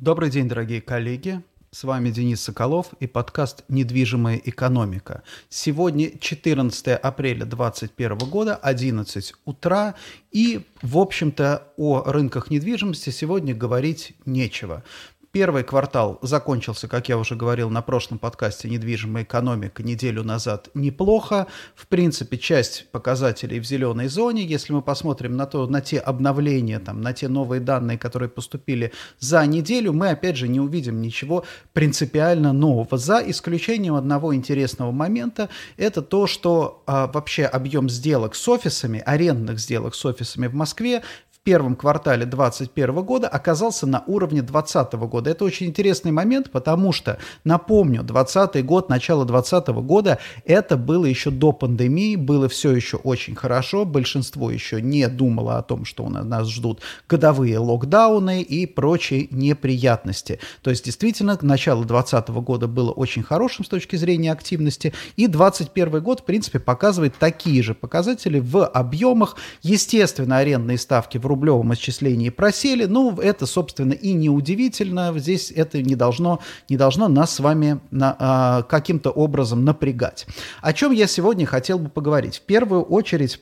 Добрый день, дорогие коллеги. С вами Денис Соколов и подкаст «Недвижимая экономика». Сегодня 14 апреля 2021 года, 11 утра, и, в общем-то, о рынках недвижимости сегодня говорить нечего. Первый квартал закончился, как я уже говорил на прошлом подкасте «Недвижимая экономика» неделю назад неплохо. В принципе, часть показателей в зеленой зоне. Если мы посмотрим на, то, на те обновления, там, на те новые данные, которые поступили за неделю, мы, опять же, не увидим ничего принципиально нового. За исключением одного интересного момента, это то, что а, вообще объем сделок с офисами, арендных сделок с офисами в Москве первом квартале 2021 года оказался на уровне 2020 года. Это очень интересный момент, потому что, напомню, 2020 год, начало 2020 года, это было еще до пандемии, было все еще очень хорошо, большинство еще не думало о том, что у нас ждут годовые локдауны и прочие неприятности. То есть, действительно, начало 2020 года было очень хорошим с точки зрения активности, и 2021 год, в принципе, показывает такие же показатели в объемах. Естественно, арендные ставки в рублевом исчислении просели. Ну, это, собственно, и неудивительно. Здесь это не должно, не должно нас с вами на, а, каким-то образом напрягать. О чем я сегодня хотел бы поговорить? В первую очередь,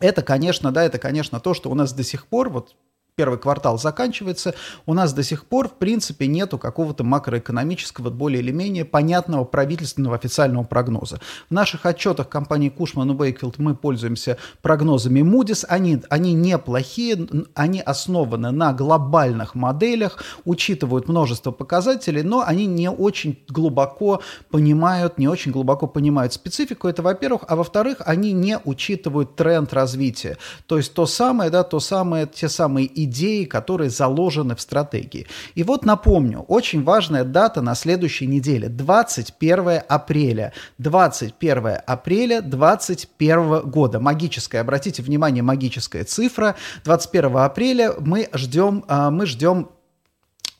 это, конечно, да, это, конечно, то, что у нас до сих пор, вот первый квартал заканчивается, у нас до сих пор, в принципе, нету какого-то макроэкономического, более или менее понятного правительственного официального прогноза. В наших отчетах компании Кушман и Уэйкфилд мы пользуемся прогнозами Moody's. Они, они неплохие, они основаны на глобальных моделях, учитывают множество показателей, но они не очень глубоко понимают, не очень глубоко понимают специфику. Это, во-первых. А во-вторых, они не учитывают тренд развития. То есть то самое, да, то самое, те самые идеи, идеи, которые заложены в стратегии. И вот напомню, очень важная дата на следующей неделе, 21 апреля. 21 апреля 2021 года. Магическая, обратите внимание, магическая цифра. 21 апреля мы ждем, а, мы ждем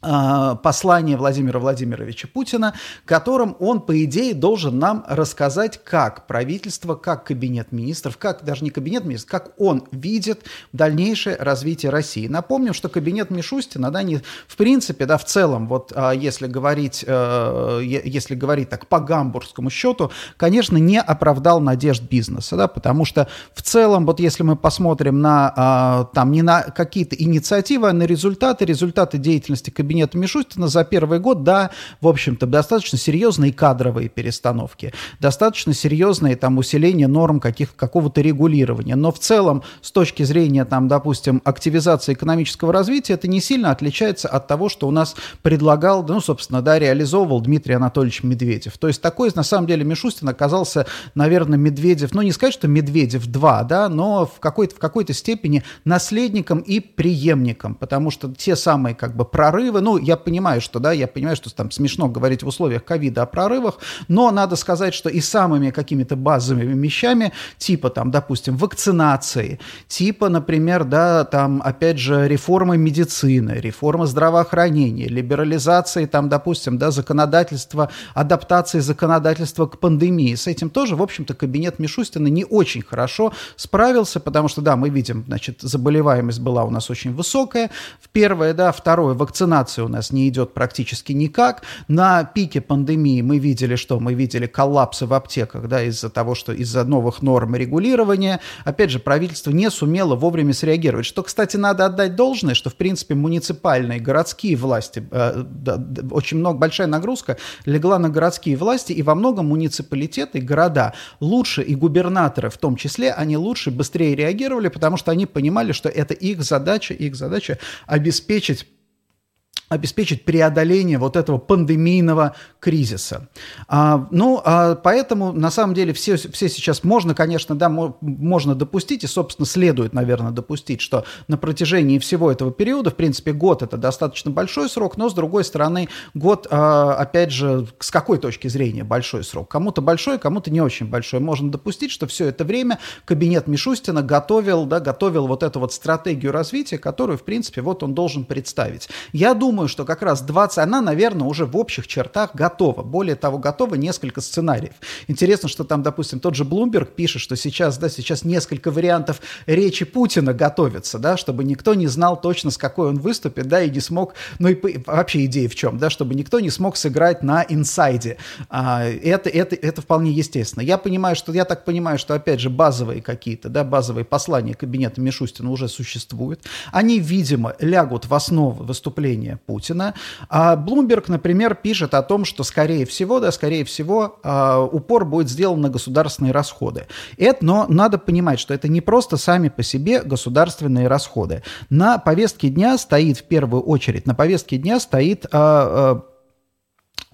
послание Владимира Владимировича Путина, которым он, по идее, должен нам рассказать, как правительство, как кабинет министров, как даже не кабинет министров, как он видит дальнейшее развитие России. Напомним, что кабинет Мишустина, да, не, в принципе, да, в целом, вот а, если говорить, э, если говорить так по гамбургскому счету, конечно, не оправдал надежд бизнеса, да, потому что в целом, вот если мы посмотрим на, а, там, не на какие-то инициативы, а на результаты, результаты деятельности кабинета кабинета Мишустина за первый год, да, в общем-то, достаточно серьезные кадровые перестановки, достаточно серьезные там усиление норм каких, какого-то регулирования. Но в целом, с точки зрения, там, допустим, активизации экономического развития, это не сильно отличается от того, что у нас предлагал, ну, собственно, да, реализовывал Дмитрий Анатольевич Медведев. То есть такой, на самом деле, Мишустин оказался, наверное, Медведев, ну, не сказать, что Медведев 2, да, но в какой-то, в какой-то степени наследником и преемником, потому что те самые, как бы, прорывы, прорывы. Ну, я понимаю, что, да, я понимаю, что там смешно говорить в условиях ковида о прорывах, но надо сказать, что и самыми какими-то базовыми вещами, типа там, допустим, вакцинации, типа, например, да, там, опять же, реформы медицины, реформы здравоохранения, либерализации, там, допустим, да, законодательства, адаптации законодательства к пандемии. С этим тоже, в общем-то, кабинет Мишустина не очень хорошо справился, потому что, да, мы видим, значит, заболеваемость была у нас очень высокая, в первое, да, второе, вакцинация вакцинация у нас не идет практически никак. На пике пандемии мы видели что? Мы видели коллапсы в аптеках, да, из-за того, что из-за новых норм регулирования. Опять же, правительство не сумело вовремя среагировать. Что, кстати, надо отдать должное, что, в принципе, муниципальные, городские власти, э, да, очень много, большая нагрузка легла на городские власти, и во многом муниципалитеты, города лучше, и губернаторы в том числе, они лучше, быстрее реагировали, потому что они понимали, что это их задача, их задача обеспечить обеспечить преодоление вот этого пандемийного кризиса. А, ну, а, поэтому, на самом деле, все, все сейчас можно, конечно, да, можно допустить, и, собственно, следует, наверное, допустить, что на протяжении всего этого периода, в принципе, год – это достаточно большой срок, но, с другой стороны, год, а, опять же, с какой точки зрения большой срок? Кому-то большой, кому-то не очень большой. Можно допустить, что все это время кабинет Мишустина готовил, да, готовил вот эту вот стратегию развития, которую, в принципе, вот он должен представить. Я думаю, думаю, что как раз 20, она, наверное, уже в общих чертах готова. Более того, готова несколько сценариев. Интересно, что там, допустим, тот же Bloomberg пишет, что сейчас, да, сейчас несколько вариантов речи Путина готовятся, да, чтобы никто не знал точно, с какой он выступит, да, и не смог, ну и вообще идея в чем, да, чтобы никто не смог сыграть на инсайде. А, это, это, это вполне естественно. Я понимаю, что, я так понимаю, что, опять же, базовые какие-то, да, базовые послания кабинета Мишустина уже существуют. Они, видимо, лягут в основу выступления Путина. А Bloomberg, например, пишет о том, что, скорее всего, да, скорее всего, а, упор будет сделан на государственные расходы. Это, но надо понимать, что это не просто сами по себе государственные расходы. На повестке дня стоит в первую очередь, на повестке дня стоит а, а,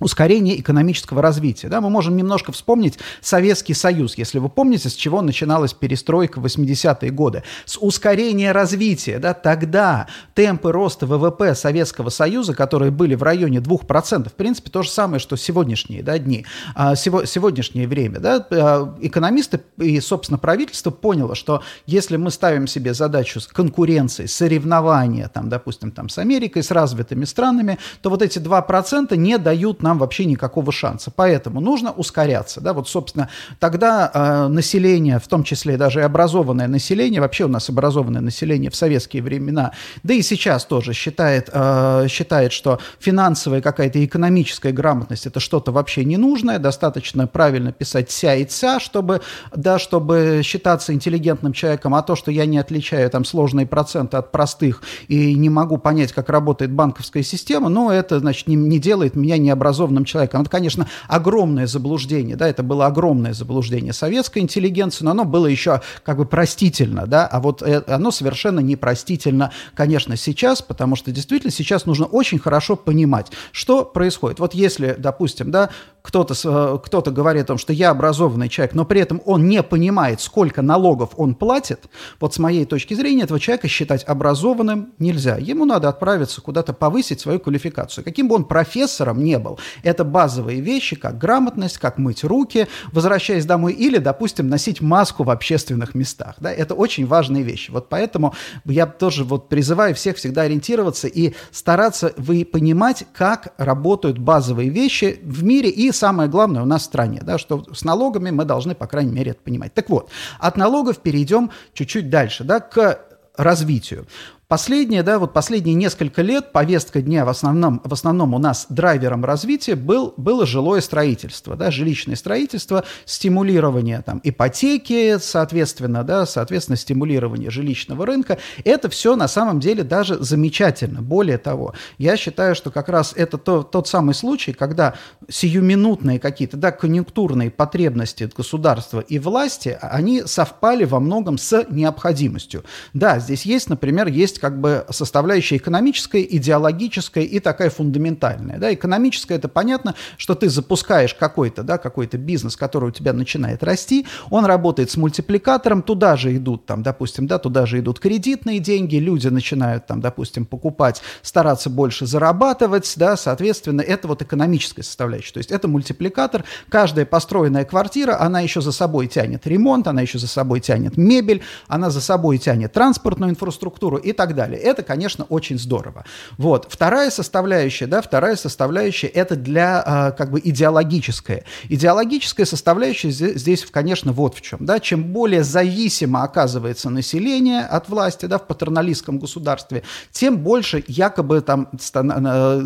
ускорение экономического развития. Да, мы можем немножко вспомнить Советский Союз, если вы помните, с чего начиналась перестройка в 80-е годы. С ускорения развития. Да, тогда темпы роста ВВП Советского Союза, которые были в районе 2%, в принципе, то же самое, что сегодняшние да, дни, а, сегодняшнее время. Да, а, экономисты и, собственно, правительство поняло, что если мы ставим себе задачу конкуренции, соревнования, там, допустим, там, с Америкой, с развитыми странами, то вот эти 2% не дают нам вообще никакого шанса. Поэтому нужно ускоряться. Да? Вот, собственно, тогда э, население, в том числе даже и образованное население, вообще у нас образованное население в советские времена, да и сейчас тоже считает, э, считает что финансовая какая-то экономическая грамотность это что-то вообще ненужное, достаточно правильно писать ся и ца, чтобы, да, чтобы считаться интеллигентным человеком, а то, что я не отличаю там сложные проценты от простых и не могу понять, как работает банковская система, ну, это, значит, не, не делает меня необразованным образованным человеком. Это, конечно, огромное заблуждение, да, это было огромное заблуждение советской интеллигенции, но оно было еще как бы простительно, да, а вот э, оно совершенно непростительно, конечно, сейчас, потому что действительно сейчас нужно очень хорошо понимать, что происходит. Вот если, допустим, да, кто-то э, кто говорит о том, что я образованный человек, но при этом он не понимает, сколько налогов он платит, вот с моей точки зрения этого человека считать образованным нельзя. Ему надо отправиться куда-то повысить свою квалификацию. Каким бы он профессором не был, это базовые вещи, как грамотность, как мыть руки, возвращаясь домой, или, допустим, носить маску в общественных местах. Да? Это очень важные вещи. Вот поэтому я тоже вот призываю всех всегда ориентироваться и стараться вы понимать, как работают базовые вещи в мире и самое главное у нас в стране, да, что с налогами мы должны, по крайней мере, это понимать. Так вот, от налогов перейдем чуть-чуть дальше, да, к развитию. Последние, да, вот последние несколько лет повестка дня в основном, в основном у нас драйвером развития был, было жилое строительство, да, жилищное строительство, стимулирование там ипотеки, соответственно, да, соответственно, стимулирование жилищного рынка. Это все на самом деле даже замечательно. Более того, я считаю, что как раз это то, тот самый случай, когда сиюминутные какие-то, да, конъюнктурные потребности государства и власти, они совпали во многом с необходимостью. Да, здесь есть, например, есть есть как бы составляющая экономическая, идеологическая и такая фундаментальная. Да? Экономическая – это понятно, что ты запускаешь какой-то да, какой бизнес, который у тебя начинает расти, он работает с мультипликатором, туда же идут, там, допустим, да, туда же идут кредитные деньги, люди начинают, там, допустим, покупать, стараться больше зарабатывать, да, соответственно, это вот экономическая составляющая. То есть это мультипликатор, каждая построенная квартира, она еще за собой тянет ремонт, она еще за собой тянет мебель, она за собой тянет транспортную инфраструктуру и так так далее. Это, конечно, очень здорово. Вот. Вторая составляющая, да, вторая составляющая – это для, а, как бы, идеологическая. Идеологическая составляющая здесь, здесь, конечно, вот в чем, да, чем более зависимо оказывается население от власти, да, в патерналистском государстве, тем больше якобы там,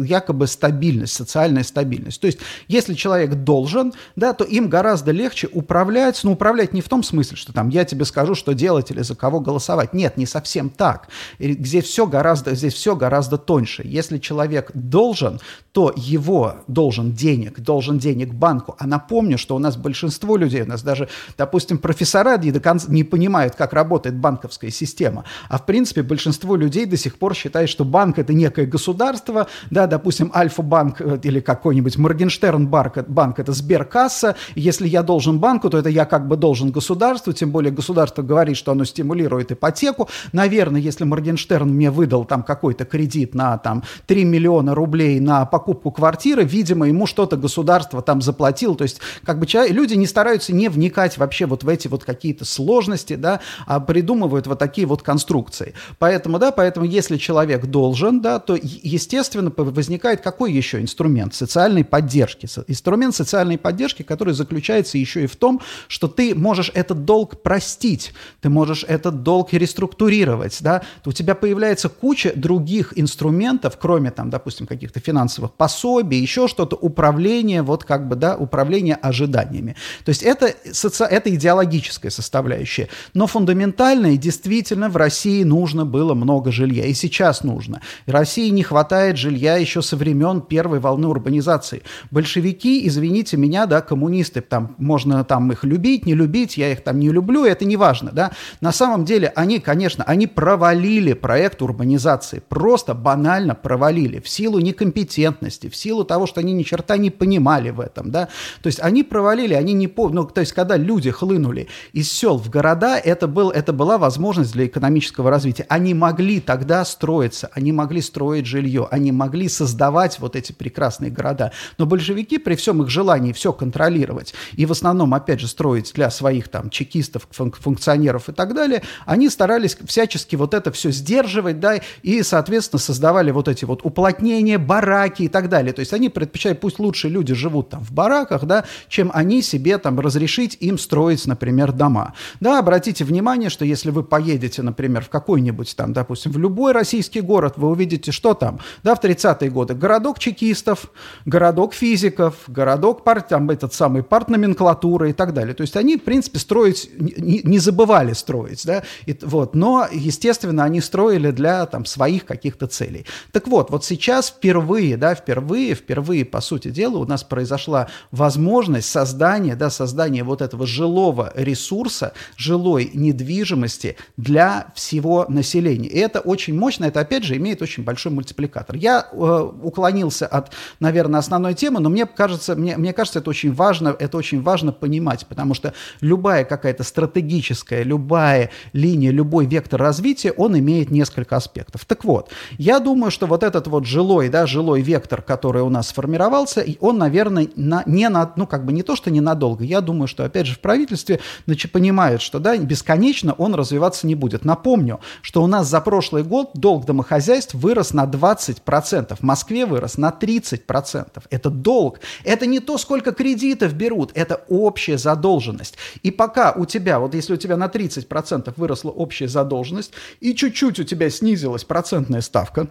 якобы стабильность, социальная стабильность. То есть, если человек должен, да, то им гораздо легче управлять, ну, управлять не в том смысле, что там я тебе скажу, что делать или за кого голосовать. Нет, не совсем так где все гораздо, здесь все гораздо тоньше. Если человек должен, то его должен денег, должен денег банку. А напомню, что у нас большинство людей, у нас даже, допустим, профессора не, до конца, не понимают, как работает банковская система. А в принципе большинство людей до сих пор считает, что банк это некое государство, да, допустим, Альфа-банк э, или какой-нибудь Моргенштерн банк, банк это сберкасса. Если я должен банку, то это я как бы должен государству, тем более государство говорит, что оно стимулирует ипотеку. Наверное, если Моргенштерн Моргенштерн мне выдал там какой-то кредит на там 3 миллиона рублей на покупку квартиры, видимо, ему что-то государство там заплатило, то есть как бы человек, люди не стараются не вникать вообще вот в эти вот какие-то сложности, да, а придумывают вот такие вот конструкции. Поэтому, да, поэтому если человек должен, да, то, естественно, возникает какой еще инструмент социальной поддержки? Инструмент социальной поддержки, который заключается еще и в том, что ты можешь этот долг простить, ты можешь этот долг реструктурировать, да, у тебя появляется куча других инструментов, кроме там, допустим, каких-то финансовых пособий, еще что-то, управление, вот как бы, да, управление ожиданиями. То есть это, соци... это идеологическая составляющая. Но фундаментально и действительно в России нужно было много жилья, и сейчас нужно. России не хватает жилья еще со времен первой волны урбанизации. Большевики, извините меня, да, коммунисты, там можно там их любить, не любить, я их там не люблю, это не важно, да. На самом деле они, конечно, они провалили проект урбанизации, просто банально провалили в силу некомпетентности, в силу того, что они ни черта не понимали в этом, да. То есть они провалили, они не по... ну, то есть когда люди хлынули из сел в города, это, был, это была возможность для экономического развития. Они могли тогда строиться, они могли строить жилье, они могли создавать вот эти прекрасные города. Но большевики при всем их желании все контролировать и в основном, опять же, строить для своих там чекистов, функционеров и так далее, они старались всячески вот это все сдерживать, да, и, соответственно, создавали вот эти вот уплотнения, бараки и так далее. То есть они предпочитают, пусть лучше люди живут там в бараках, да, чем они себе там разрешить им строить, например, дома. Да, обратите внимание, что если вы поедете, например, в какой-нибудь там, допустим, в любой российский город, вы увидите, что там, да, в 30-е годы, городок чекистов, городок физиков, городок пар, там этот самый партноменклатуры и так далее. То есть они, в принципе, строить, не, не забывали строить, да, и, вот, но, естественно, они строили для там своих каких-то целей. Так вот, вот сейчас впервые, да, впервые, впервые, по сути дела, у нас произошла возможность создания, да, создания вот этого жилого ресурса, жилой недвижимости для всего населения. И это очень мощно, это, опять же, имеет очень большой мультипликатор. Я э, уклонился от, наверное, основной темы, но мне кажется, мне, мне кажется, это очень важно, это очень важно понимать, потому что любая какая-то стратегическая, любая линия, любой вектор развития, он имеет несколько аспектов. Так вот, я думаю, что вот этот вот жилой, да, жилой вектор, который у нас сформировался, он, наверное, на, не на, ну, как бы не то, что ненадолго, я думаю, что, опять же, в правительстве значит, понимают, что, да, бесконечно он развиваться не будет. Напомню, что у нас за прошлый год долг домохозяйств вырос на 20%, в Москве вырос на 30%. Это долг. Это не то, сколько кредитов берут, это общая задолженность. И пока у тебя, вот если у тебя на 30% выросла общая задолженность, и чуть-чуть у тебя снизилась процентная ставка,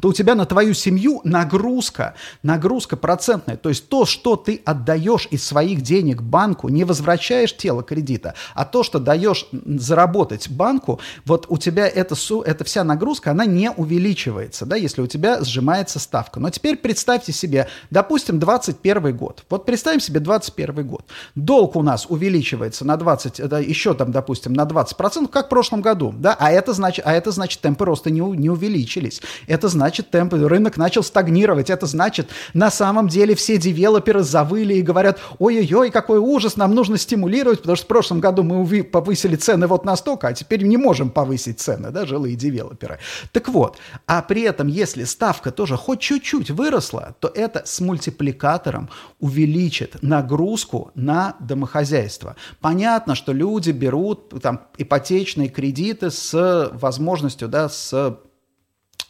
то у тебя на твою семью нагрузка, нагрузка процентная. То есть то, что ты отдаешь из своих денег банку, не возвращаешь тело кредита, а то, что даешь заработать банку, вот у тебя эта, эта вся нагрузка, она не увеличивается, да, если у тебя сжимается ставка. Но теперь представьте себе, допустим, 21 год. Вот представим себе 21 год. Долг у нас увеличивается на 20, это еще там, допустим, на 20%, как в прошлом году, да, а это значит, а это значит темпы роста не, не увеличились. Это значит, значит, темп, рынок начал стагнировать. Это значит, на самом деле все девелоперы завыли и говорят, ой-ой-ой, какой ужас, нам нужно стимулировать, потому что в прошлом году мы повысили цены вот настолько, а теперь не можем повысить цены, да, жилые девелоперы. Так вот, а при этом, если ставка тоже хоть чуть-чуть выросла, то это с мультипликатором увеличит нагрузку на домохозяйство. Понятно, что люди берут там ипотечные кредиты с возможностью, да, с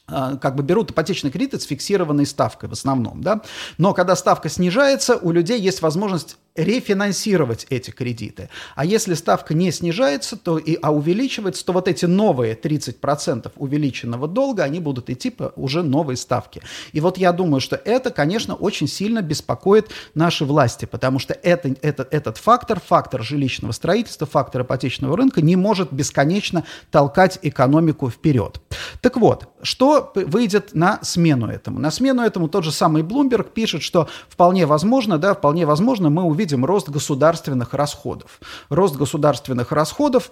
как бы берут ипотечный кредит с фиксированной ставкой в основном, да, но когда ставка снижается, у людей есть возможность рефинансировать эти кредиты. А если ставка не снижается, то и, а увеличивается, то вот эти новые 30% увеличенного долга, они будут идти по уже новой ставке. И вот я думаю, что это, конечно, очень сильно беспокоит наши власти, потому что это, это, этот фактор, фактор жилищного строительства, фактор ипотечного рынка не может бесконечно толкать экономику вперед. Так вот, что выйдет на смену этому? На смену этому тот же самый Bloomberg пишет, что вполне возможно, да, вполне возможно мы увидим рост государственных расходов. Рост государственных расходов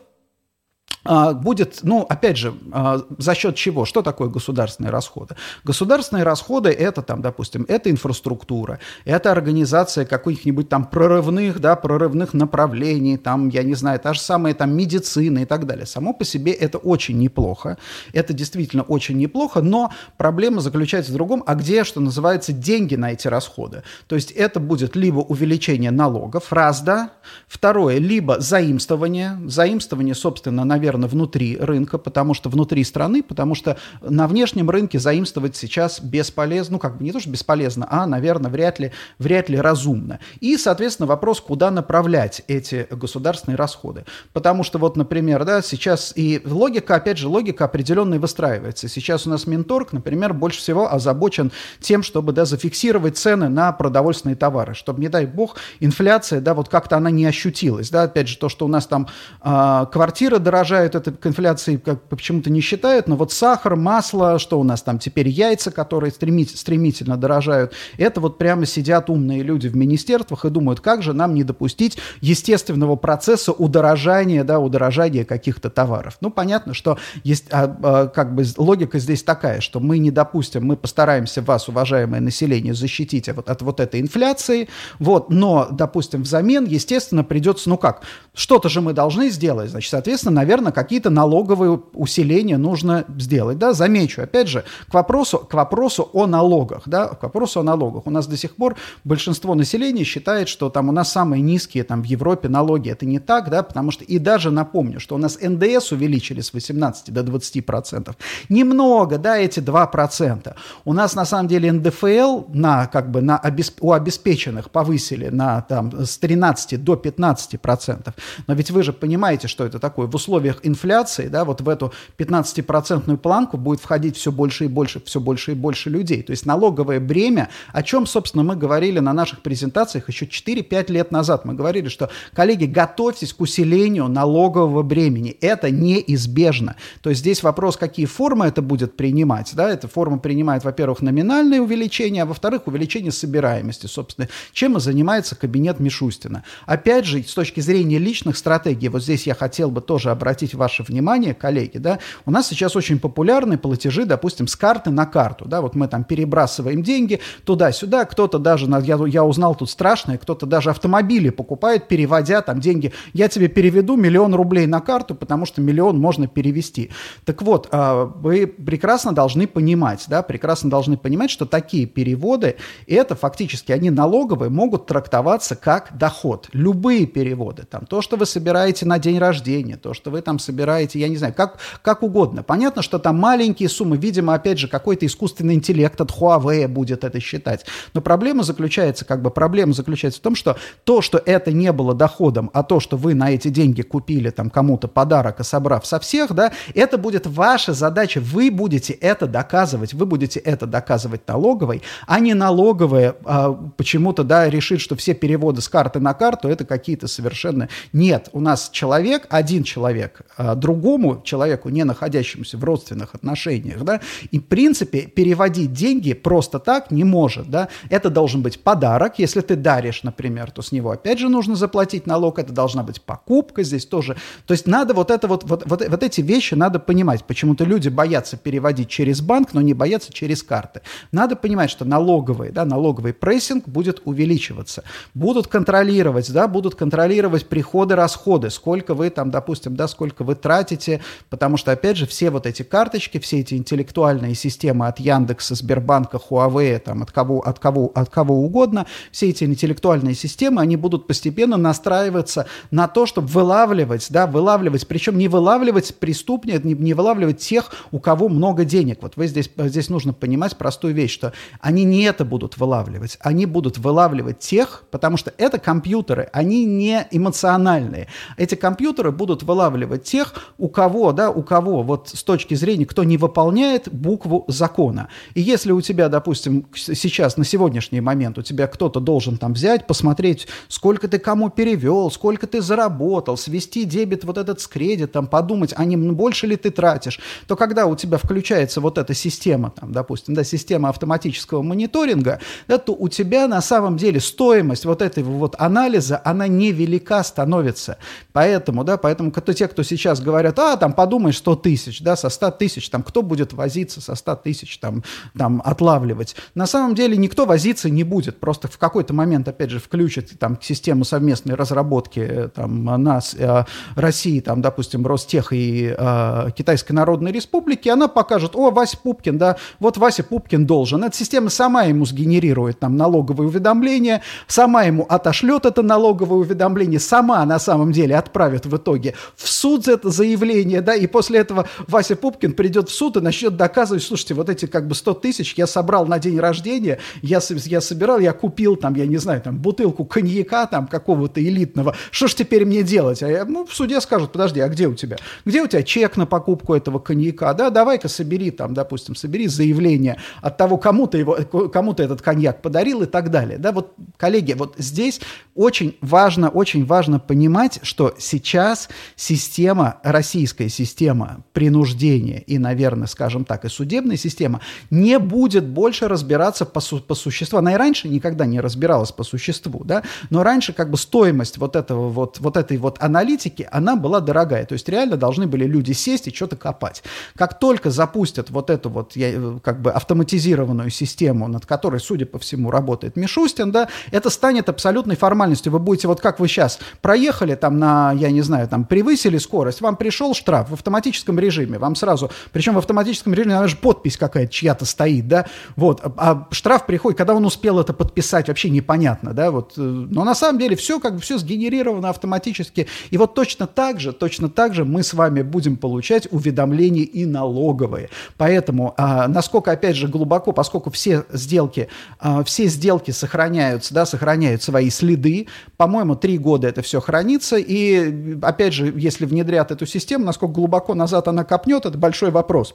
будет, ну, опять же, а, за счет чего? Что такое государственные расходы? Государственные расходы – это, там, допустим, это инфраструктура, это организация каких-нибудь там прорывных, да, прорывных направлений, там, я не знаю, та же самая там медицина и так далее. Само по себе это очень неплохо, это действительно очень неплохо, но проблема заключается в другом, а где, что называется, деньги на эти расходы? То есть это будет либо увеличение налогов, раз, да, второе, либо заимствование, заимствование, собственно, наверное, наверное, внутри рынка, потому что внутри страны, потому что на внешнем рынке заимствовать сейчас бесполезно, ну, как бы не то, что бесполезно, а, наверное, вряд ли, вряд ли разумно. И, соответственно, вопрос, куда направлять эти государственные расходы. Потому что вот, например, да, сейчас и логика, опять же, логика определенная выстраивается. Сейчас у нас Минторг, например, больше всего озабочен тем, чтобы, да, зафиксировать цены на продовольственные товары, чтобы, не дай бог, инфляция, да, вот как-то она не ощутилась, да, опять же, то, что у нас там э, квартиры дорожают, считают это к как почему-то не считают, но вот сахар, масло, что у нас там теперь яйца, которые стремительно, стремительно дорожают, это вот прямо сидят умные люди в министерствах и думают, как же нам не допустить естественного процесса удорожания, да, удорожания каких-то товаров. Ну, понятно, что есть, а, а, как бы логика здесь такая, что мы не допустим, мы постараемся вас, уважаемое население, защитить от, от вот этой инфляции, вот, но, допустим, взамен, естественно, придется, ну как, что-то же мы должны сделать, значит, соответственно, наверное, какие-то налоговые усиления нужно сделать, да, замечу, опять же, к вопросу, к вопросу о налогах, да, к вопросу о налогах. У нас до сих пор большинство населения считает, что там у нас самые низкие там в Европе налоги. Это не так, да, потому что, и даже напомню, что у нас НДС увеличили с 18 до 20 процентов. Немного, да, эти 2 процента. У нас на самом деле НДФЛ на, как бы, на обесп... у обеспеченных повысили на, там, с 13 до 15 процентов. Но ведь вы же понимаете, что это такое. В условиях инфляции, да, вот в эту 15-процентную планку будет входить все больше и больше, все больше и больше людей. То есть налоговое бремя, о чем, собственно, мы говорили на наших презентациях еще 4-5 лет назад. Мы говорили, что, коллеги, готовьтесь к усилению налогового бремени. Это неизбежно. То есть здесь вопрос, какие формы это будет принимать. Да? Эта форма принимает, во-первых, номинальное увеличение, а во-вторых, увеличение собираемости, собственно, чем и занимается кабинет Мишустина. Опять же, с точки зрения личных стратегий, вот здесь я хотел бы тоже обратить ваше внимание, коллеги, да, у нас сейчас очень популярны платежи, допустим, с карты на карту, да, вот мы там перебрасываем деньги туда-сюда, кто-то даже, я, я узнал тут страшное, кто-то даже автомобили покупает, переводя там деньги, я тебе переведу миллион рублей на карту, потому что миллион можно перевести. Так вот, а, вы прекрасно должны понимать, да, прекрасно должны понимать, что такие переводы, это фактически, они налоговые, могут трактоваться как доход. Любые переводы, там, то, что вы собираете на день рождения, то, что вы там собираете, я не знаю, как, как угодно. Понятно, что там маленькие суммы, видимо, опять же, какой-то искусственный интеллект от Huawei будет это считать. Но проблема заключается, как бы, проблема заключается в том, что то, что это не было доходом, а то, что вы на эти деньги купили там кому-то подарок, и собрав со всех, да, это будет ваша задача, вы будете это доказывать, вы будете это доказывать налоговой, а не налоговая а, почему-то, да, решит, что все переводы с карты на карту это какие-то совершенно... Нет, у нас человек, один человек, а, другому человеку, не находящемуся в родственных отношениях, да, и, в принципе, переводить деньги просто так не может, да, это должен быть подарок, если ты даришь, например, то с него опять же нужно заплатить налог, это должна быть покупка здесь тоже, то есть надо вот это вот, вот, вот, вот эти вещи надо понимать, почему-то люди боятся переводить через банк, но не боятся через карты. Надо понимать, что налоговый, да, налоговый прессинг будет увеличиваться, будут контролировать, да, будут контролировать приходы, расходы, сколько вы там, допустим, да, сколько вы тратите, потому что, опять же, все вот эти карточки, все эти интеллектуальные системы от Яндекса, Сбербанка, Huawei, там, от кого, от кого, от кого угодно, все эти интеллектуальные системы, они будут постепенно настраиваться на то, чтобы вылавливать, да, вылавливать, причем не вылавливать преступников, не, не вылавливать тех, у кого много денег. Вот вы здесь, здесь нужно понимать простую вещь, что они не это будут вылавливать, они будут вылавливать тех, потому что это компьютеры, они не эмоциональные. Эти компьютеры будут вылавливать тех, у кого, да, у кого вот с точки зрения, кто не выполняет букву закона. И если у тебя, допустим, сейчас, на сегодняшний момент, у тебя кто-то должен там взять, посмотреть, сколько ты кому перевел, сколько ты заработал, свести дебет вот этот с кредитом, подумать, а не больше ли ты тратишь, то когда у тебя включается вот эта система, там, допустим, да, система автоматического мониторинга, да, то у тебя на самом деле стоимость вот этого вот анализа, она невелика становится. Поэтому, да, поэтому те, кто сейчас сейчас говорят, а, там, подумай, 100 тысяч, да, со 100 тысяч, там, кто будет возиться со 100 тысяч, там, там, отлавливать. На самом деле никто возиться не будет, просто в какой-то момент, опять же, включат там систему совместной разработки э, там нас, э, России, там, допустим, Ростех и э, Китайской Народной Республики, она покажет, о, Вася Пупкин, да, вот Вася Пупкин должен. Эта система сама ему сгенерирует там налоговые уведомления, сама ему отошлет это налоговое уведомление, сама на самом деле отправит в итоге в суд это заявление, да, и после этого Вася Пупкин придет в суд и начнет доказывать, слушайте, вот эти как бы 100 тысяч я собрал на день рождения, я, я собирал, я купил там, я не знаю, там бутылку коньяка там какого-то элитного, что ж теперь мне делать? А я, ну, в суде скажут, подожди, а где у тебя? Где у тебя чек на покупку этого коньяка? Да, давай-ка собери там, допустим, собери заявление от того, кому ты его, кому ты этот коньяк подарил и так далее. Да, вот, коллеги, вот здесь очень важно, очень важно понимать, что сейчас система, российская система принуждения и, наверное, скажем так, и судебная система не будет больше разбираться по, су по существу. Она и раньше никогда не разбиралась по существу, да, но раньше как бы стоимость вот этого вот, вот этой вот аналитики, она была дорогая. То есть реально должны были люди сесть и что-то копать. Как только запустят вот эту вот как бы автоматизированную систему, над которой, судя по всему, работает Мишустин, да, это станет абсолютной формальностью. Вы будете, вот как вы сейчас проехали там на, я не знаю, там превысили скорость, вам пришел штраф в автоматическом режиме, вам сразу, причем в автоматическом режиме, она подпись какая-то чья-то стоит, да, вот, а, а штраф приходит, когда он успел это подписать, вообще непонятно, да, вот, э, но на самом деле все как бы все сгенерировано автоматически, и вот точно так же, точно так же мы с вами будем получать уведомления и налоговые, поэтому, а, насколько, опять же, глубоко, поскольку все сделки, а, все сделки сохраняются, да, сохраняют свои следы, по-моему, три года это все хранится, и, опять же, если внедрят эту систему, насколько глубоко назад она копнет, это большой вопрос.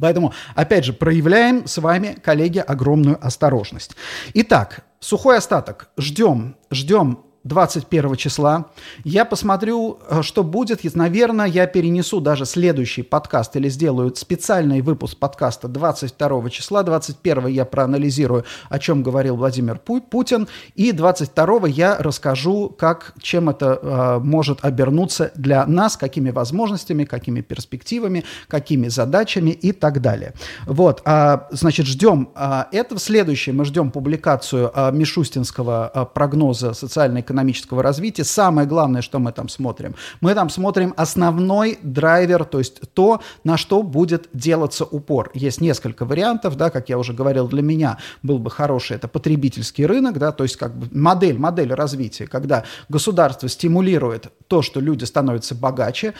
Поэтому, опять же, проявляем с вами, коллеги, огромную осторожность. Итак, сухой остаток. Ждем, ждем 21 числа. Я посмотрю, э, что будет. Наверное, я перенесу даже следующий подкаст или сделаю специальный выпуск подкаста 22 числа. 21 я проанализирую, о чем говорил Владимир Путин. И 22 я расскажу, как, чем это э, может обернуться для нас, какими возможностями, какими перспективами, какими задачами и так далее. Вот, а, значит, ждем а, это. Следующее мы ждем публикацию а, Мишустинского а, прогноза социальной экономического развития. Самое главное, что мы там смотрим, мы там смотрим основной драйвер, то есть то, на что будет делаться упор. Есть несколько вариантов, да, как я уже говорил, для меня был бы хороший, это потребительский рынок, да, то есть как бы модель, модель развития, когда государство стимулирует то, что люди становятся богаче,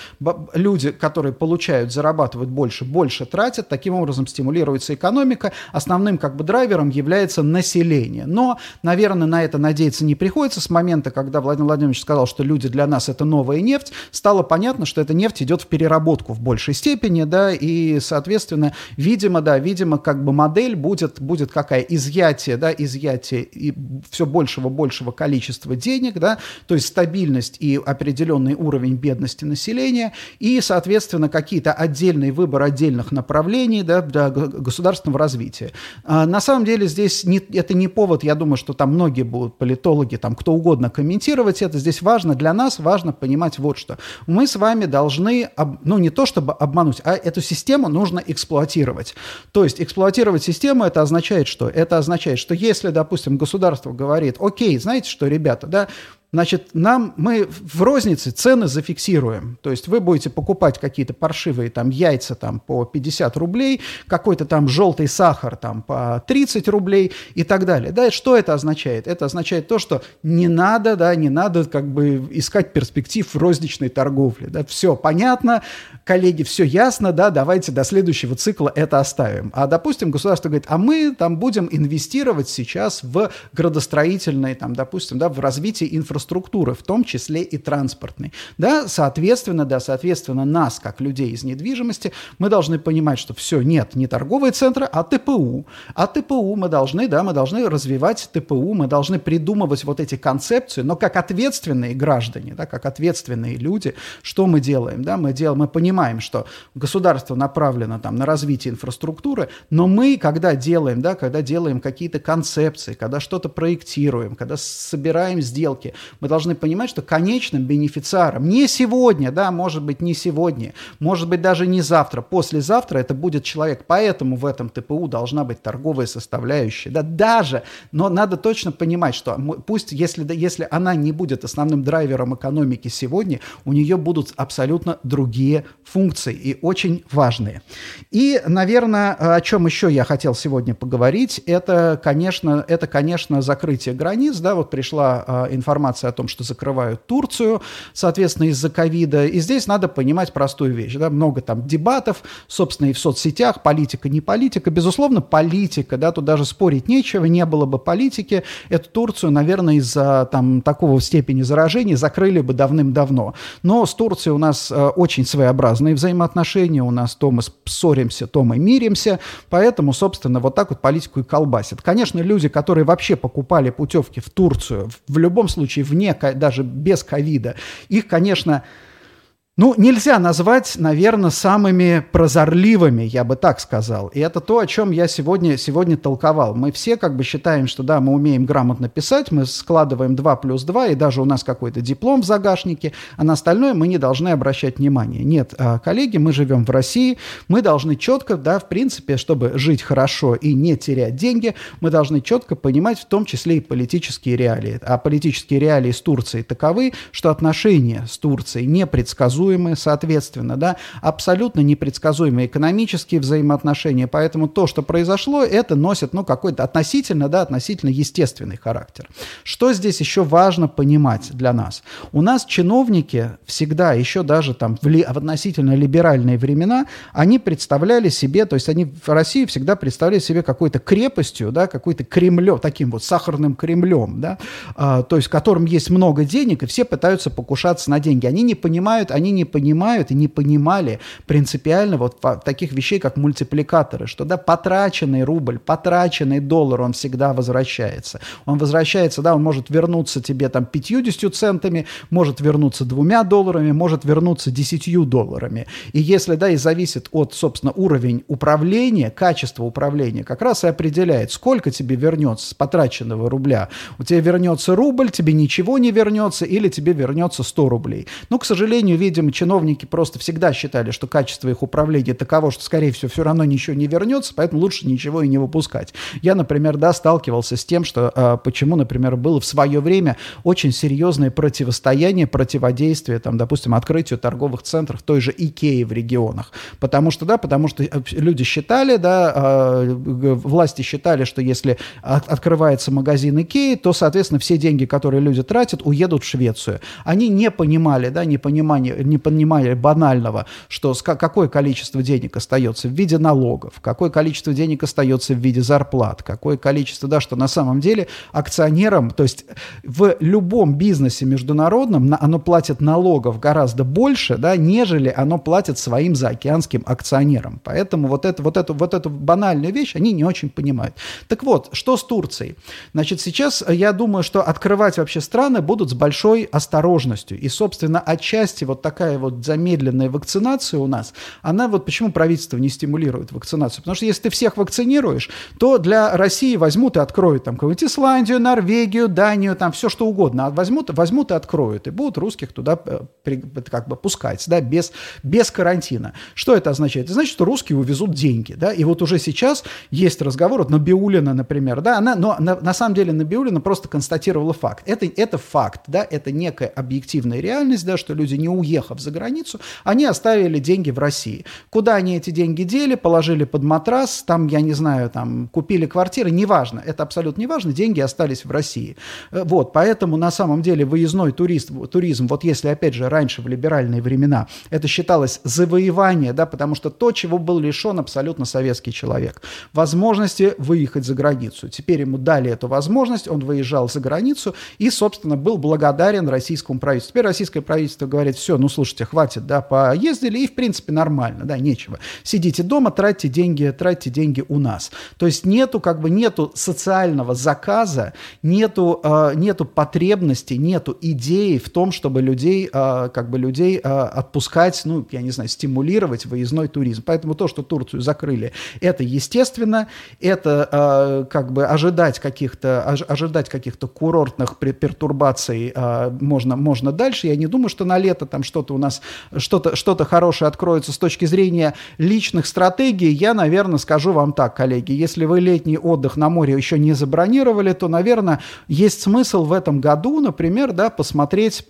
люди, которые получают, зарабатывают больше, больше тратят, таким образом стимулируется экономика, основным как бы драйвером является население. Но, наверное, на это надеяться не приходится с момента момента, когда Владимир Владимирович сказал, что люди для нас это новая нефть, стало понятно, что эта нефть идет в переработку в большей степени, да, и, соответственно, видимо, да, видимо, как бы модель будет, будет какая? Изъятие, да, изъятие и все большего-большего количества денег, да, то есть стабильность и определенный уровень бедности населения, и, соответственно, какие-то отдельные выборы отдельных направлений, да, для государственного развития. А, на самом деле здесь не, это не повод, я думаю, что там многие будут политологи, там кто угодно комментировать это. Здесь важно для нас, важно понимать вот что. Мы с вами должны, ну не то чтобы обмануть, а эту систему нужно эксплуатировать. То есть эксплуатировать систему это означает что? Это означает, что если, допустим, государство говорит, окей, знаете что, ребята, да, Значит, нам, мы в рознице цены зафиксируем. То есть вы будете покупать какие-то паршивые там яйца там по 50 рублей, какой-то там желтый сахар там по 30 рублей и так далее. Да, что это означает? Это означает то, что не надо, да, не надо как бы искать перспектив в розничной торговле. Да, все понятно, коллеги, все ясно, да, давайте до следующего цикла это оставим. А, допустим, государство говорит, а мы там будем инвестировать сейчас в градостроительные, там, допустим, да, в развитие инфраструктуры инфраструктуры, в том числе и транспортной. Да, соответственно, да, соответственно, нас, как людей из недвижимости, мы должны понимать, что все, нет, не торговые центры, а ТПУ. А ТПУ мы должны, да, мы должны развивать ТПУ, мы должны придумывать вот эти концепции, но как ответственные граждане, да, как ответственные люди, что мы делаем? Да? Мы, делаем, мы понимаем, что государство направлено там, на развитие инфраструктуры, но мы, когда делаем, да, когда делаем какие-то концепции, когда что-то проектируем, когда собираем сделки, Мы должны понимать, что конечным бенефициаром не сегодня, да, может быть, не сегодня, может быть, даже не завтра, послезавтра это будет человек. Поэтому в этом ТПУ должна быть торговая составляющая. Да, даже, но надо точно понимать, что пусть, если, если она не будет основным драйвером экономики сегодня, у нее будут абсолютно другие функции и очень важные. И, наверное, о чем еще я хотел сегодня поговорить, это, конечно, это, конечно, закрытие границ. Да, вот пришла э, информация о том, что закрывают Турцию, соответственно, из-за ковида. И здесь надо понимать простую вещь. Да, много там дебатов, собственно, и в соцсетях, политика, не политика. Безусловно, политика, да, тут даже спорить нечего, не было бы политики. Эту Турцию, наверное, из-за там такого степени заражения закрыли бы давным-давно. Но с Турцией у нас э, очень своеобразные взаимоотношения, у нас то мы ссоримся, то мы миримся, поэтому, собственно, вот так вот политику и колбасит. Конечно, люди, которые вообще покупали путевки в Турцию, в любом случае вне, даже без ковида, их, конечно, ну, нельзя назвать, наверное, самыми прозорливыми, я бы так сказал. И это то, о чем я сегодня, сегодня толковал. Мы все как бы считаем, что да, мы умеем грамотно писать, мы складываем 2 плюс 2, и даже у нас какой-то диплом в загашнике, а на остальное мы не должны обращать внимание. Нет, а, коллеги, мы живем в России, мы должны четко, да, в принципе, чтобы жить хорошо и не терять деньги, мы должны четко понимать в том числе и политические реалии. А политические реалии с Турцией таковы, что отношения с Турцией непредсказуемы, предсказуемые, соответственно, да, абсолютно непредсказуемые экономические взаимоотношения, поэтому то, что произошло, это носит, ну, какой-то относительно, да, относительно естественный характер. Что здесь еще важно понимать для нас? У нас чиновники всегда, еще даже там в, ли, в относительно либеральные времена, они представляли себе, то есть они в России всегда представляли себе какой-то крепостью, да, какой-то Кремлем, таким вот сахарным Кремлем, да, а, то есть в котором есть много денег, и все пытаются покушаться на деньги. Они не понимают, они не понимают и не понимали принципиально вот таких вещей, как мультипликаторы, что да, потраченный рубль, потраченный доллар, он всегда возвращается. Он возвращается, да, он может вернуться тебе там 50 центами, может вернуться двумя долларами, может вернуться 10 долларами. И если, да, и зависит от, собственно, уровень управления, качество управления, как раз и определяет, сколько тебе вернется с потраченного рубля. У тебя вернется рубль, тебе ничего не вернется, или тебе вернется 100 рублей. Но, к сожалению, видим, чиновники просто всегда считали, что качество их управления таково, что, скорее всего, все равно ничего не вернется, поэтому лучше ничего и не выпускать. Я, например, да, сталкивался с тем, что э, почему, например, было в свое время очень серьезное противостояние, противодействие, там, допустим, открытию торговых центров той же Икеи в регионах. Потому что, да, потому что люди считали, да, э, власти считали, что если от, открывается магазин Икеи, то, соответственно, все деньги, которые люди тратят, уедут в Швецию. Они не понимали, да, непонимание, не понимали банального, что какое количество денег остается в виде налогов, какое количество денег остается в виде зарплат, какое количество, да, что на самом деле акционерам, то есть в любом бизнесе международном оно платит налогов гораздо больше, да, нежели оно платит своим заокеанским акционерам. Поэтому вот, это, вот, эту, вот эту банальную вещь они не очень понимают. Так вот, что с Турцией? Значит, сейчас я думаю, что открывать вообще страны будут с большой осторожностью. И, собственно, отчасти вот такая такая вот замедленная вакцинация у нас, она вот почему правительство не стимулирует вакцинацию? Потому что если ты всех вакцинируешь, то для России возьмут и откроют там какую-нибудь Исландию, Норвегию, Данию, там все что угодно. А возьмут, возьмут и откроют, и будут русских туда э, как бы пускать, да, без, без карантина. Что это означает? Это значит, что русские увезут деньги, да, и вот уже сейчас есть разговор, вот Набиулина, например, да, она, но на, на самом деле Набиулина просто констатировала факт. Это, это факт, да, это некая объективная реальность, да, что люди, не уехав за границу, они оставили деньги в России. Куда они эти деньги дели, положили под матрас, там, я не знаю, там, купили квартиры, неважно, это абсолютно неважно, деньги остались в России. Э, вот, поэтому на самом деле выездной турист, туризм, вот если, опять же, раньше в либеральные времена это считалось завоевание, да, потому что то, чего был лишен абсолютно советский человек, возможности выехать за границу. Теперь ему дали эту возможность, он выезжал за границу и, собственно, был благодарен российскому правительству. Теперь российское правительство говорит, все, ну, слушайте, хватит, да, поездили, и, в принципе, нормально, да, нечего. Сидите дома, тратьте деньги, тратьте деньги у нас. То есть нету, как бы, нету социального заказа, нету, э, нету потребности, нету идеи в том, чтобы людей, э, как бы, людей э, отпускать, ну, я не знаю, стимулировать выездной туризм. Поэтому то, что Турцию закрыли, это естественно, это, э, как бы, ожидать каких-то, ожидать каких-то курортных пертурбаций э, можно, можно дальше. Я не думаю, что на лето там что-то у нас, что-то что хорошее откроется с точки зрения личных стратегий. Я, наверное, скажу вам так, коллеги, если вы летний отдых на море еще не забронировали, то, наверное, есть смысл в этом году, например, да, посмотреть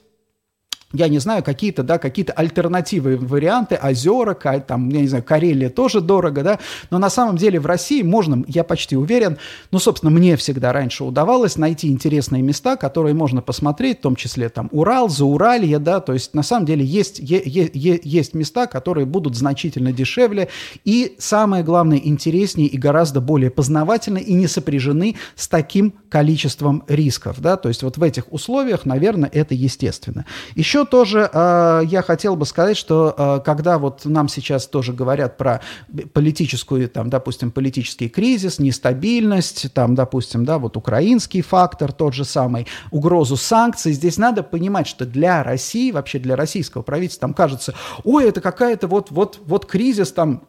я не знаю, какие-то, да, какие-то альтернативы, варианты, озера, там, я не знаю, Карелия тоже дорого, да, но на самом деле в России можно, я почти уверен, ну, собственно, мне всегда раньше удавалось найти интересные места, которые можно посмотреть, в том числе там Урал, Зауралье, да, то есть на самом деле есть, е, е, есть места, которые будут значительно дешевле и, самое главное, интереснее и гораздо более познавательны и не сопряжены с таким количеством рисков, да, то есть вот в этих условиях, наверное, это естественно. Еще еще тоже э, я хотел бы сказать, что э, когда вот нам сейчас тоже говорят про политическую, там, допустим, политический кризис, нестабильность, там, допустим, да, вот украинский фактор тот же самый, угрозу санкций, здесь надо понимать, что для России, вообще для российского правительства, там кажется, ой, это какая-то вот, вот, вот кризис там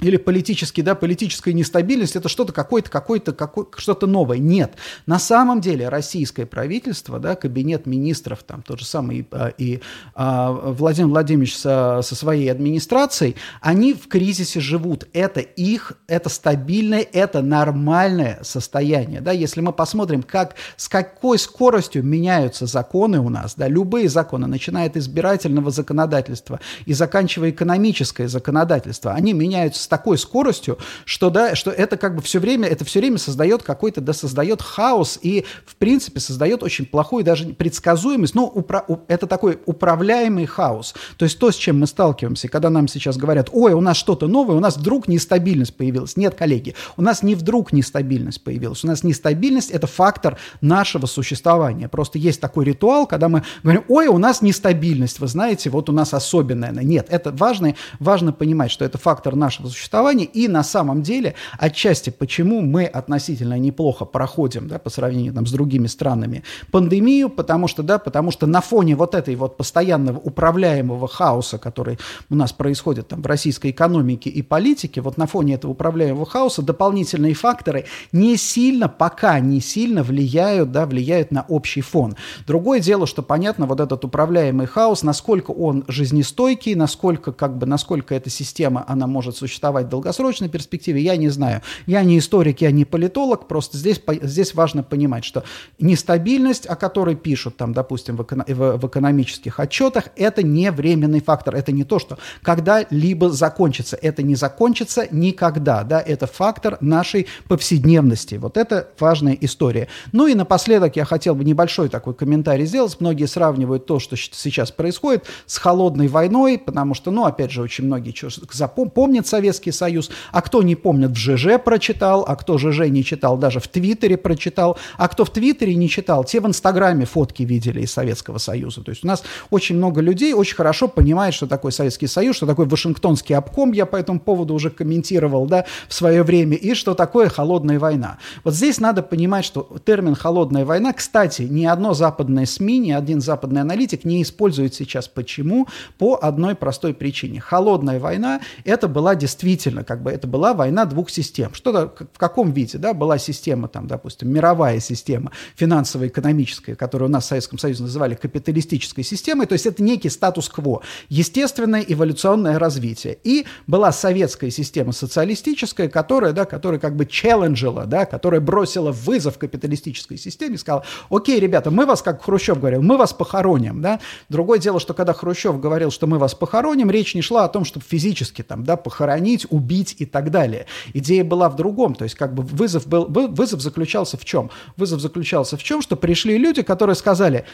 или политический, да, политическая нестабильность, это что-то какое-то, какое-то, какое, что-то новое. Нет. На самом деле российское правительство, да, кабинет министров, там тот же самый а, и а, Владимир Владимирович со, со своей администрацией, они в кризисе живут. Это их, это стабильное, это нормальное состояние. Да, если мы посмотрим, как, с какой скоростью меняются законы у нас, да, любые законы, начиная от избирательного законодательства и заканчивая экономическое законодательство, они меняются такой скоростью, что, да, что это как бы все время, это все время создает какой-то, да, создает хаос и, в принципе, создает очень плохую даже предсказуемость, но упра- это такой управляемый хаос. То есть то, с чем мы сталкиваемся, когда нам сейчас говорят, ой, у нас что-то новое, у нас вдруг нестабильность появилась. Нет, коллеги, у нас не вдруг нестабильность появилась. У нас нестабильность – это фактор нашего существования. Просто есть такой ритуал, когда мы говорим, ой, у нас нестабильность, вы знаете, вот у нас особенная. Нет, это важно, важно понимать, что это фактор нашего существования. И на самом деле, отчасти, почему мы относительно неплохо проходим, да, по сравнению там, с другими странами, пандемию, потому что, да, потому что на фоне вот этой вот постоянного управляемого хаоса, который у нас происходит там в российской экономике и политике, вот на фоне этого управляемого хаоса дополнительные факторы не сильно, пока не сильно влияют, да, влияют на общий фон. Другое дело, что понятно, вот этот управляемый хаос, насколько он жизнестойкий, насколько, как бы, насколько эта система, она может существовать существовать в долгосрочной перспективе, я не знаю. Я не историк, я не политолог, просто здесь, здесь важно понимать, что нестабильность, о которой пишут, там, допустим, в, в, в экономических отчетах, это не временный фактор, это не то, что когда-либо закончится, это не закончится никогда, да, это фактор нашей повседневности, вот это важная история. Ну и напоследок я хотел бы небольшой такой комментарий сделать, многие сравнивают то, что сейчас происходит, с холодной войной, потому что, ну, опять же, очень многие помнят советский Советский Союз, а кто не помнит, в ЖЖ прочитал, а кто ЖЖ не читал, даже в Твиттере прочитал, а кто в Твиттере не читал, те в Инстаграме фотки видели из Советского Союза. То есть у нас очень много людей очень хорошо понимает, что такое Советский Союз, что такое Вашингтонский обком, я по этому поводу уже комментировал, да, в свое время, и что такое холодная война. Вот здесь надо понимать, что термин «холодная война», кстати, ни одно западное СМИ, ни один западный аналитик не использует сейчас. Почему? По одной простой причине. Холодная война – это была действительно действительно, как бы это была война двух систем. Что-то в каком виде, да, была система, там, допустим, мировая система финансово-экономическая, которую у нас в Советском Союзе называли капиталистической системой, то есть это некий статус-кво, естественное эволюционное развитие. И была советская система социалистическая, которая, да, которая как бы челленджила, да, которая бросила вызов капиталистической системе и сказала, окей, ребята, мы вас, как Хрущев говорил, мы вас похороним, да. Другое дело, что когда Хрущев говорил, что мы вас похороним, речь не шла о том, чтобы физически там, да, похоронить казнить, убить и так далее. Идея была в другом, то есть как бы вызов, был, вызов заключался в чем? Вызов заключался в чем, что пришли люди, которые сказали,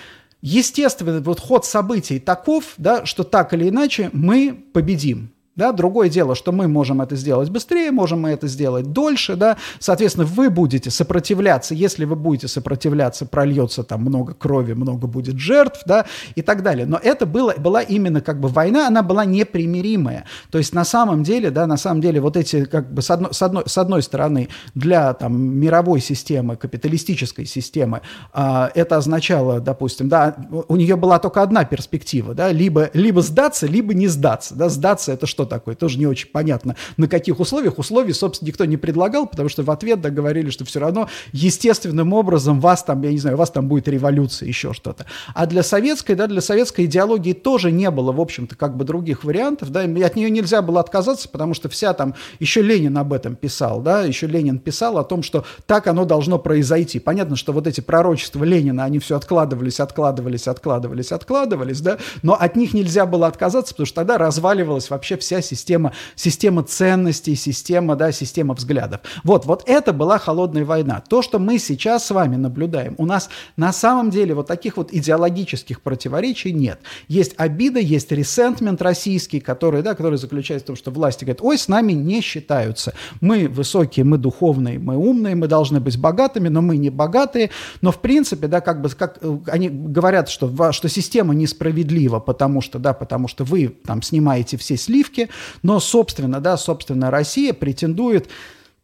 естественно, вот ход событий таков, да, что так или иначе мы победим. Да, другое дело, что мы можем это сделать быстрее, можем мы это сделать дольше, да, соответственно, вы будете сопротивляться, если вы будете сопротивляться, прольется там много крови, много будет жертв, да, и так далее. Но это было, была именно как бы война, она была непримиримая. То есть на самом деле, да, на самом деле вот эти как бы с одной, с одной, с одной стороны для там мировой системы, капиталистической системы, э, это означало, допустим, да, у нее была только одна перспектива, да, либо, либо сдаться, либо не сдаться, да, сдаться это что такое, тоже не очень понятно, на каких условиях, условий, собственно, никто не предлагал, потому что в ответ, да, говорили, что все равно естественным образом вас там, я не знаю, у вас там будет революция, еще что-то. А для советской, да, для советской идеологии тоже не было, в общем-то, как бы других вариантов, да, и от нее нельзя было отказаться, потому что вся там, еще Ленин об этом писал, да, еще Ленин писал о том, что так оно должно произойти. Понятно, что вот эти пророчества Ленина, они все откладывались, откладывались, откладывались, откладывались, да, но от них нельзя было отказаться, потому что тогда разваливалась вообще вся система, система ценностей, система, да, система взглядов. Вот, вот это была холодная война. То, что мы сейчас с вами наблюдаем, у нас на самом деле вот таких вот идеологических противоречий нет. Есть обида, есть ресентмент российский, который, да, который заключается в том, что власти говорят, ой, с нами не считаются. Мы высокие, мы духовные, мы умные, мы должны быть богатыми, но мы не богатые. Но в принципе, да, как бы, как э, они говорят, что, что система несправедлива, потому что, да, потому что вы там снимаете все сливки, но, собственно, да, собственно, Россия претендует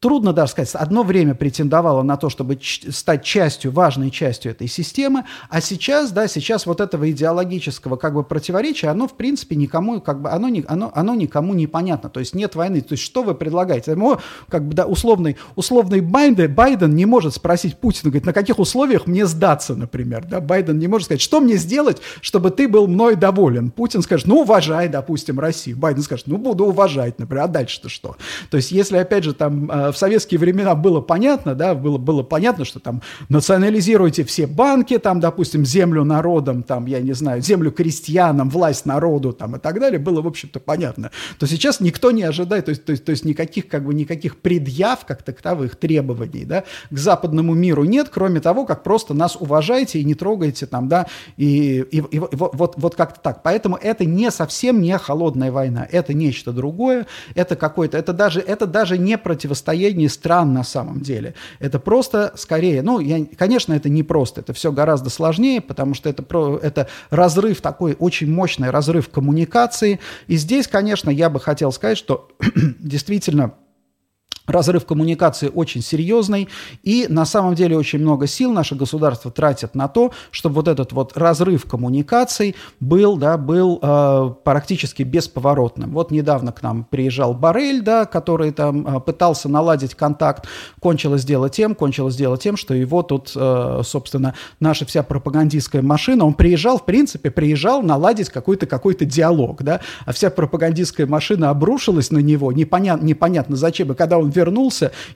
трудно даже сказать, одно время претендовала на то, чтобы стать частью, важной частью этой системы, а сейчас, да, сейчас вот этого идеологического как бы противоречия, оно в принципе никому, как бы, оно, не, оно, оно никому не понятно, то есть нет войны, то есть что вы предлагаете? Ему, как бы, да, условный, условный Байден, Байден не может спросить Путина, говорит, на каких условиях мне сдаться, например, да, Байден не может сказать, что мне сделать, чтобы ты был мной доволен? Путин скажет, ну, уважай, допустим, Россию. Байден скажет, ну, буду уважать, например, а дальше-то что? То есть если, опять же, там э, в советские времена было понятно, да, было, было понятно, что там национализируйте все банки, там, допустим, землю народам, там, я не знаю, землю крестьянам, власть народу, там, и так далее, было, в общем-то, понятно. То сейчас никто не ожидает, то есть, то есть, то есть никаких, как бы, никаких предъяв, как таковых, требований, да, к западному миру нет, кроме того, как просто нас уважайте и не трогайте, там, да, и, и, и, и вот, вот как-то так. Поэтому это не совсем не холодная война, это нечто другое, это какой-то, это даже, это даже не противостояние соседних стран на самом деле. Это просто скорее, ну, я, конечно, это не просто, это все гораздо сложнее, потому что это, это разрыв такой, очень мощный разрыв коммуникации. И здесь, конечно, я бы хотел сказать, что действительно разрыв коммуникации очень серьезный, и на самом деле очень много сил наше государство тратит на то, чтобы вот этот вот разрыв коммуникаций был, да, был э, практически бесповоротным. Вот недавно к нам приезжал Барель, да, который там э, пытался наладить контакт, кончилось дело тем, кончилось дело тем, что его тут, э, собственно, наша вся пропагандистская машина, он приезжал, в принципе, приезжал наладить какой-то какой-то диалог, да, а вся пропагандистская машина обрушилась на него, непонятно, непонятно зачем, и когда он вернулся,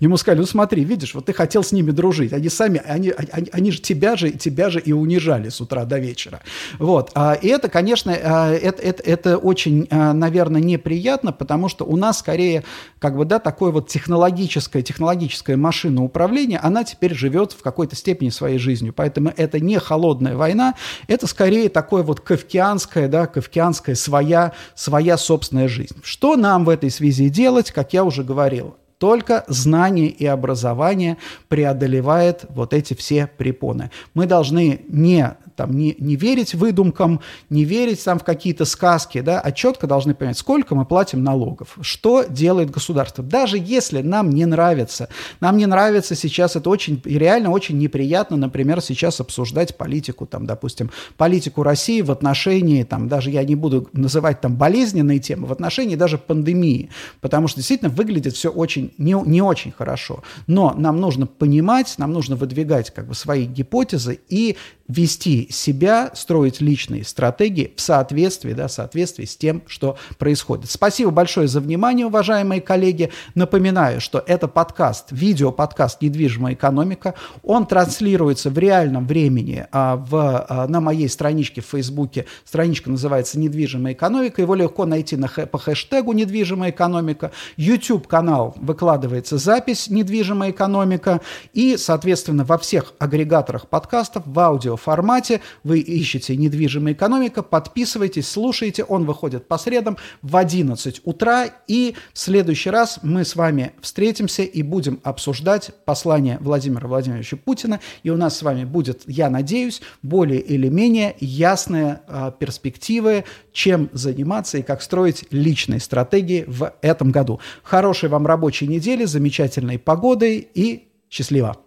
ему сказали, ну смотри, видишь, вот ты хотел с ними дружить, они сами, они, они, они же тебя же, тебя же и унижали с утра до вечера. Вот, а, и это, конечно, а, это, это, это очень, а, наверное, неприятно, потому что у нас скорее, как бы, да, такое вот технологическое, технологическая машина управления, она теперь живет в какой-то степени своей жизнью, поэтому это не холодная война, это скорее такое вот кавкианская, да, кавкианская своя, своя собственная жизнь. Что нам в этой связи делать, как я уже говорил? Только знание и образование преодолевает вот эти все препоны. Мы должны не там, не, не верить выдумкам, не верить там, в какие-то сказки, да, а четко должны понять, сколько мы платим налогов, что делает государство. Даже если нам не нравится, нам не нравится сейчас, это очень, реально очень неприятно, например, сейчас обсуждать политику, там, допустим, политику России в отношении, там, даже я не буду называть там болезненные темы, в отношении даже пандемии, потому что действительно выглядит все очень, не, не очень хорошо. Но нам нужно понимать, нам нужно выдвигать как бы свои гипотезы и вести себя, строить личные стратегии в соответствии, да, соответствии с тем, что происходит. Спасибо большое за внимание, уважаемые коллеги. Напоминаю, что это подкаст, видеоподкаст «Недвижимая экономика». Он транслируется в реальном времени а, в, а, на моей страничке в Фейсбуке. Страничка называется «Недвижимая экономика». Его легко найти на, по хэштегу «Недвижимая экономика». YouTube-канал выкладывается запись «Недвижимая экономика». И, соответственно, во всех агрегаторах подкастов в аудио аудиоформате. Вы ищете «Недвижимая экономика», подписывайтесь, слушайте. Он выходит по средам в 11 утра. И в следующий раз мы с вами встретимся и будем обсуждать послание Владимира Владимировича Путина. И у нас с вами будет, я надеюсь, более или менее ясные э, перспективы, чем заниматься и как строить личные стратегии в этом году. Хорошей вам рабочей недели, замечательной погоды и счастливо!